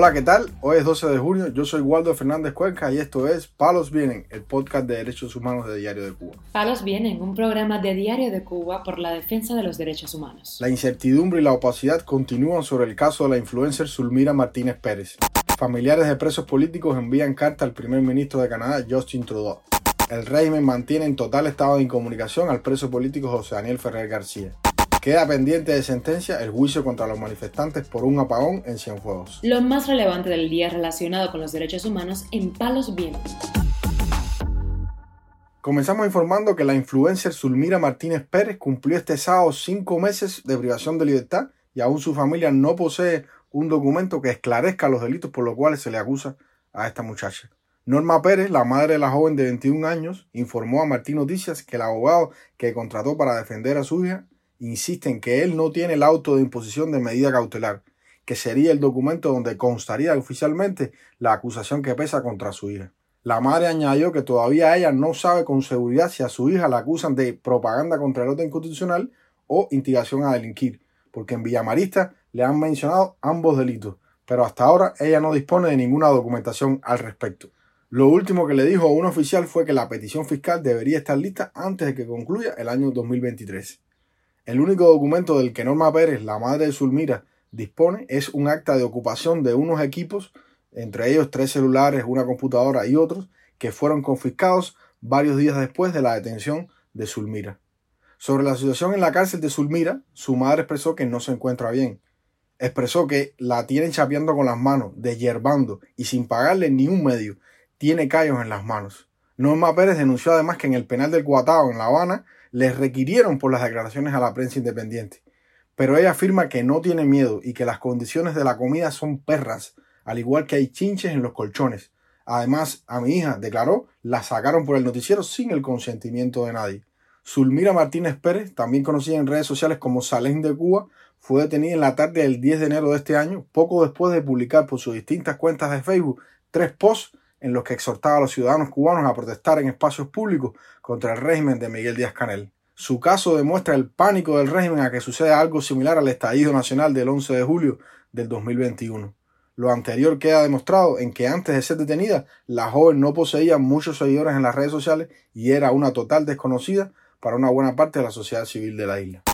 Hola, ¿qué tal? Hoy es 12 de junio, yo soy Waldo Fernández Cuenca y esto es Palos Vienen, el podcast de derechos humanos de Diario de Cuba. Palos Vienen, un programa de Diario de Cuba por la defensa de los derechos humanos. La incertidumbre y la opacidad continúan sobre el caso de la influencer Zulmira Martínez Pérez. Familiares de presos políticos envían carta al primer ministro de Canadá, Justin Trudeau. El régimen mantiene en total estado de incomunicación al preso político José Daniel Ferrer García. Queda pendiente de sentencia el juicio contra los manifestantes por un apagón en Cienfuegos. Lo más relevante del día relacionado con los derechos humanos en Palos Vientos. Comenzamos informando que la influencer Zulmira Martínez Pérez cumplió este sábado cinco meses de privación de libertad y aún su familia no posee un documento que esclarezca los delitos por los cuales se le acusa a esta muchacha. Norma Pérez, la madre de la joven de 21 años, informó a Martín Noticias que el abogado que contrató para defender a su hija insiste en que él no tiene el auto de imposición de medida cautelar, que sería el documento donde constaría oficialmente la acusación que pesa contra su hija. La madre añadió que todavía ella no sabe con seguridad si a su hija la acusan de propaganda contra el orden constitucional o instigación a delinquir, porque en Villamarista le han mencionado ambos delitos, pero hasta ahora ella no dispone de ninguna documentación al respecto. Lo último que le dijo a un oficial fue que la petición fiscal debería estar lista antes de que concluya el año 2023. El único documento del que Norma Pérez, la madre de Zulmira, dispone es un acta de ocupación de unos equipos, entre ellos tres celulares, una computadora y otros, que fueron confiscados varios días después de la detención de Zulmira. Sobre la situación en la cárcel de Zulmira, su madre expresó que no se encuentra bien. Expresó que la tienen chapeando con las manos, desyerbando y sin pagarle ni un medio, tiene callos en las manos. Norma Pérez denunció además que en el penal del Guatao, en La Habana, les requirieron por las declaraciones a la prensa independiente. Pero ella afirma que no tiene miedo y que las condiciones de la comida son perras, al igual que hay chinches en los colchones. Además, a mi hija, declaró, la sacaron por el noticiero sin el consentimiento de nadie. Zulmira Martínez Pérez, también conocida en redes sociales como Salén de Cuba, fue detenida en la tarde del 10 de enero de este año, poco después de publicar por sus distintas cuentas de Facebook tres posts en los que exhortaba a los ciudadanos cubanos a protestar en espacios públicos contra el régimen de Miguel Díaz Canel. Su caso demuestra el pánico del régimen a que suceda algo similar al estallido nacional del 11 de julio del 2021. Lo anterior queda demostrado en que antes de ser detenida, la joven no poseía muchos seguidores en las redes sociales y era una total desconocida para una buena parte de la sociedad civil de la isla.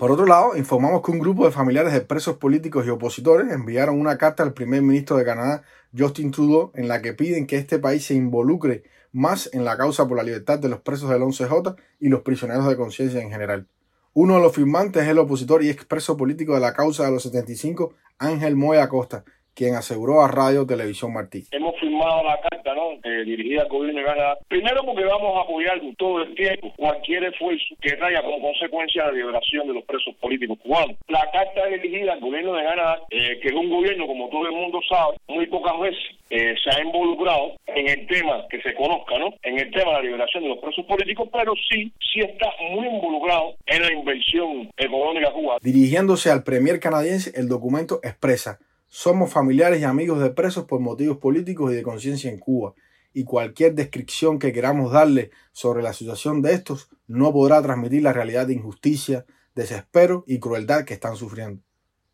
Por otro lado, informamos que un grupo de familiares de presos políticos y opositores enviaron una carta al primer ministro de Canadá, Justin Trudeau, en la que piden que este país se involucre más en la causa por la libertad de los presos del 11J y los prisioneros de conciencia en general. Uno de los firmantes es el opositor y expreso político de la causa de los 75, Ángel Moya Acosta, quien aseguró a Radio Televisión Martí. Hemos firmado la Eh, dirigida al gobierno de Canadá, primero porque vamos a apoyar todo el tiempo cualquier esfuerzo que traiga como consecuencia la liberación de los presos políticos cubanos. La carta dirigida al gobierno de Canadá, eh, que es un gobierno, como todo el mundo sabe, muy pocas veces eh, se ha involucrado en el tema que se conozca, ¿no? En el tema de la liberación de los presos políticos, pero sí, sí está muy involucrado en la inversión económica cubana. Dirigiéndose al premier canadiense, el documento expresa somos familiares y amigos de presos por motivos políticos y de conciencia en Cuba, y cualquier descripción que queramos darle sobre la situación de estos no podrá transmitir la realidad de injusticia, desespero y crueldad que están sufriendo.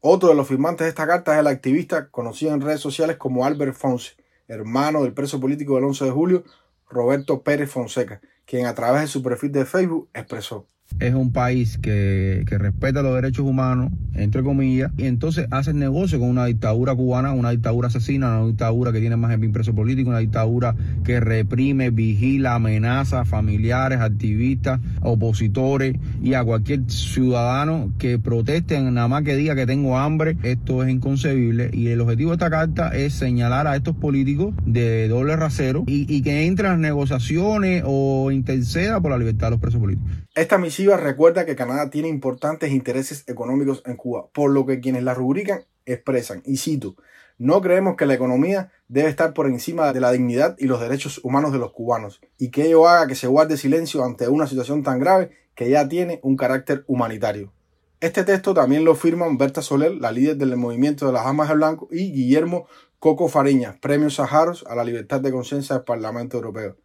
Otro de los firmantes de esta carta es el activista conocido en redes sociales como Albert Fonse, hermano del preso político del 11 de julio, Roberto Pérez Fonseca, quien a través de su perfil de Facebook expresó es un país que, que, respeta los derechos humanos, entre comillas, y entonces hacen negocio con una dictadura cubana, una dictadura asesina, una dictadura que tiene más de preso político, una dictadura que reprime, vigila, amenaza a familiares, activistas, opositores y a cualquier ciudadano que proteste, nada más que diga que tengo hambre. Esto es inconcebible y el objetivo de esta carta es señalar a estos políticos de doble rasero y, que entren en negociaciones o interceda por la libertad de los presos políticos. Esta misiva recuerda que Canadá tiene importantes intereses económicos en Cuba, por lo que quienes la rubrican expresan, y cito, no creemos que la economía debe estar por encima de la dignidad y los derechos humanos de los cubanos, y que ello haga que se guarde silencio ante una situación tan grave que ya tiene un carácter humanitario. Este texto también lo firman Berta Soler, la líder del movimiento de las Amas de Blanco, y Guillermo Coco Fariña, premio Saharos a la libertad de conciencia del Parlamento Europeo.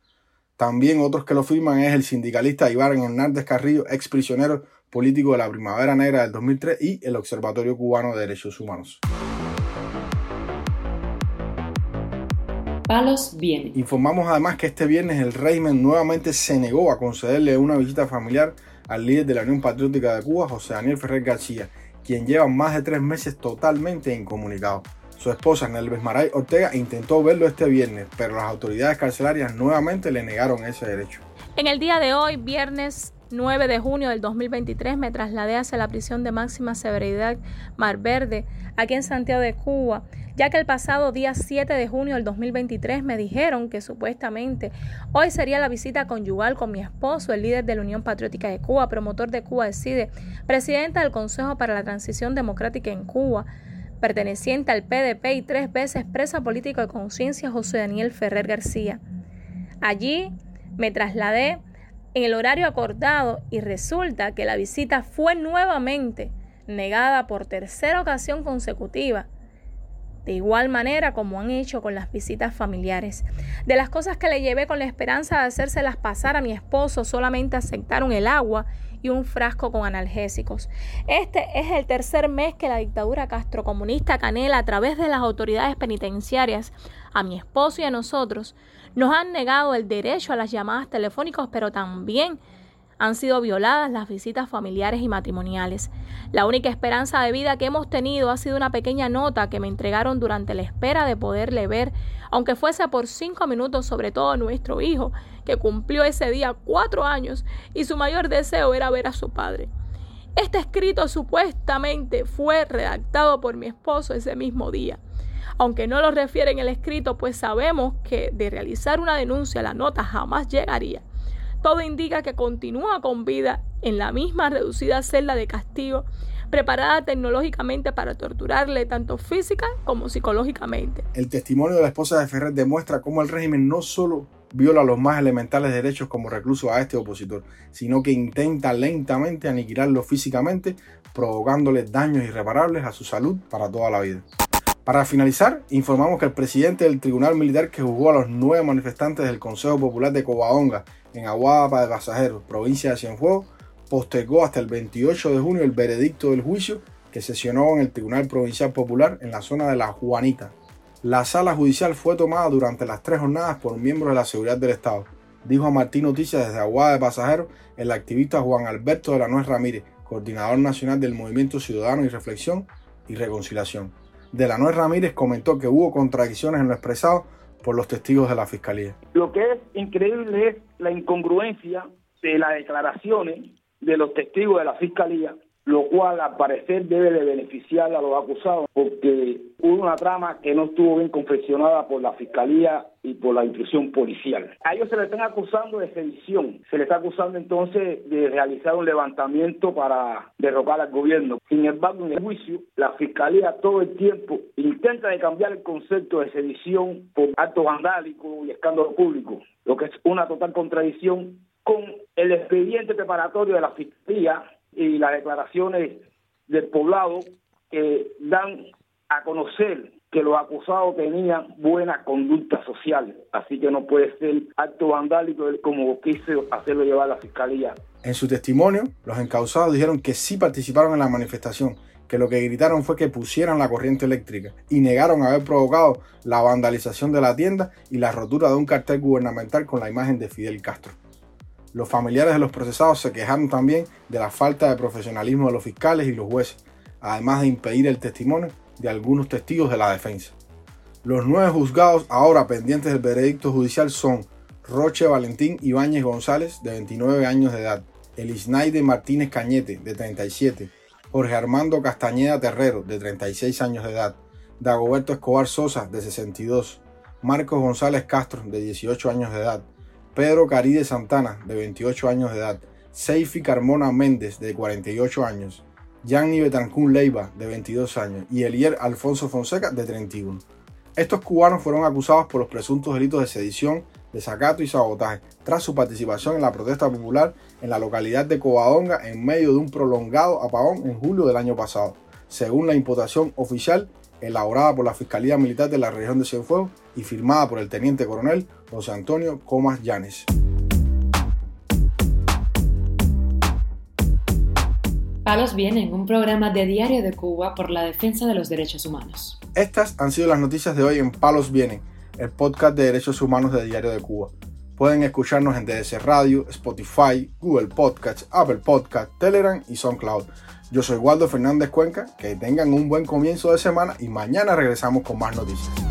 También otros que lo firman es el sindicalista Iván Hernández Carrillo, ex prisionero político de la Primavera Negra del 2003 y el Observatorio Cubano de Derechos Humanos. Palos viene. Informamos además que este viernes el régimen nuevamente se negó a concederle una visita familiar al líder de la Unión Patriótica de Cuba, José Daniel Ferrer García, quien lleva más de tres meses totalmente incomunicado. Su esposa, Nelves Maray Ortega, intentó verlo este viernes, pero las autoridades carcelarias nuevamente le negaron ese derecho. En el día de hoy, viernes 9 de junio del 2023 me trasladé hacia la prisión de máxima severidad Mar Verde, aquí en Santiago de Cuba, ya que el pasado día 7 de junio del 2023 me dijeron que supuestamente hoy sería la visita conyugal con mi esposo, el líder de la Unión Patriótica de Cuba, promotor de Cuba Decide, presidenta del Consejo para la Transición Democrática en Cuba, perteneciente al PDP y tres veces presa política de conciencia José Daniel Ferrer García. Allí me trasladé en el horario acordado y resulta que la visita fue nuevamente negada por tercera ocasión consecutiva, de igual manera como han hecho con las visitas familiares. De las cosas que le llevé con la esperanza de hacérselas pasar a mi esposo, solamente aceptaron el agua y un frasco con analgésicos. Este es el tercer mes que la dictadura castrocomunista canela a través de las autoridades penitenciarias a mi esposo y a nosotros nos han negado el derecho a las llamadas telefónicas, pero también han sido violadas las visitas familiares y matrimoniales. La única esperanza de vida que hemos tenido ha sido una pequeña nota que me entregaron durante la espera de poderle ver, aunque fuese por cinco minutos, sobre todo nuestro hijo, que cumplió ese día cuatro años y su mayor deseo era ver a su padre. Este escrito supuestamente fue redactado por mi esposo ese mismo día. Aunque no lo refiere en el escrito, pues sabemos que de realizar una denuncia la nota jamás llegaría. Todo indica que continúa con vida en la misma reducida celda de castigo, preparada tecnológicamente para torturarle tanto física como psicológicamente. El testimonio de la esposa de Ferrer demuestra cómo el régimen no solo viola los más elementales derechos como recluso a este opositor, sino que intenta lentamente aniquilarlo físicamente, provocándole daños irreparables a su salud para toda la vida. Para finalizar, informamos que el presidente del tribunal militar que juzgó a los nueve manifestantes del Consejo Popular de Covadonga en Aguada de Pasajeros, provincia de Cienfuegos, postergó hasta el 28 de junio el veredicto del juicio que sesionó en el Tribunal Provincial Popular en la zona de La Juanita. La sala judicial fue tomada durante las tres jornadas por miembros de la seguridad del Estado, dijo a Martín Noticias desde Aguada de Pasajeros el activista Juan Alberto de la Nuez Ramírez, coordinador nacional del Movimiento Ciudadano y Reflexión y Reconciliación de la Nuez Ramírez comentó que hubo contradicciones en lo expresado por los testigos de la Fiscalía. Lo que es increíble es la incongruencia de las declaraciones de los testigos de la Fiscalía lo cual al parecer debe de beneficiar a los acusados porque hubo una trama que no estuvo bien confeccionada por la Fiscalía y por la institución policial. A ellos se le están acusando de sedición, se le está acusando entonces de realizar un levantamiento para derrocar al gobierno. Sin embargo, en el juicio, la Fiscalía todo el tiempo intenta de cambiar el concepto de sedición por acto vandálico y escándalo público, lo que es una total contradicción con el expediente preparatorio de la Fiscalía y las declaraciones del poblado que dan a conocer que los acusados tenían buena conducta social, así que no puede ser acto vandálico como quiso hacerlo llevar la fiscalía. En su testimonio, los encausados dijeron que sí participaron en la manifestación, que lo que gritaron fue que pusieran la corriente eléctrica y negaron haber provocado la vandalización de la tienda y la rotura de un cartel gubernamental con la imagen de Fidel Castro. Los familiares de los procesados se quejaron también de la falta de profesionalismo de los fiscales y los jueces, además de impedir el testimonio de algunos testigos de la defensa. Los nueve juzgados ahora pendientes del veredicto judicial son Roche Valentín Ibáñez González, de 29 años de edad, Elisnaide Martínez Cañete, de 37, Jorge Armando Castañeda Terrero, de 36 años de edad, Dagoberto Escobar Sosa, de 62, Marcos González Castro, de 18 años de edad, Pedro Caride Santana, de 28 años de edad, Seifi Carmona Méndez, de 48 años, Gianni Betancún Leiva, de 22 años, y Elier Alfonso Fonseca, de 31. Estos cubanos fueron acusados por los presuntos delitos de sedición, desacato y sabotaje, tras su participación en la protesta popular en la localidad de Covadonga en medio de un prolongado apagón en julio del año pasado, según la imputación oficial elaborada por la Fiscalía Militar de la región de Cienfuegos y firmada por el teniente coronel José Antonio Comas Llanes. Palos Vienen, un programa de Diario de Cuba por la defensa de los derechos humanos. Estas han sido las noticias de hoy en Palos Vienen. el podcast de derechos humanos de Diario de Cuba. Pueden escucharnos en DDC Radio, Spotify, Google Podcasts, Apple Podcasts, Telegram y SoundCloud. Yo soy Waldo Fernández Cuenca, que tengan un buen comienzo de semana y mañana regresamos con más noticias.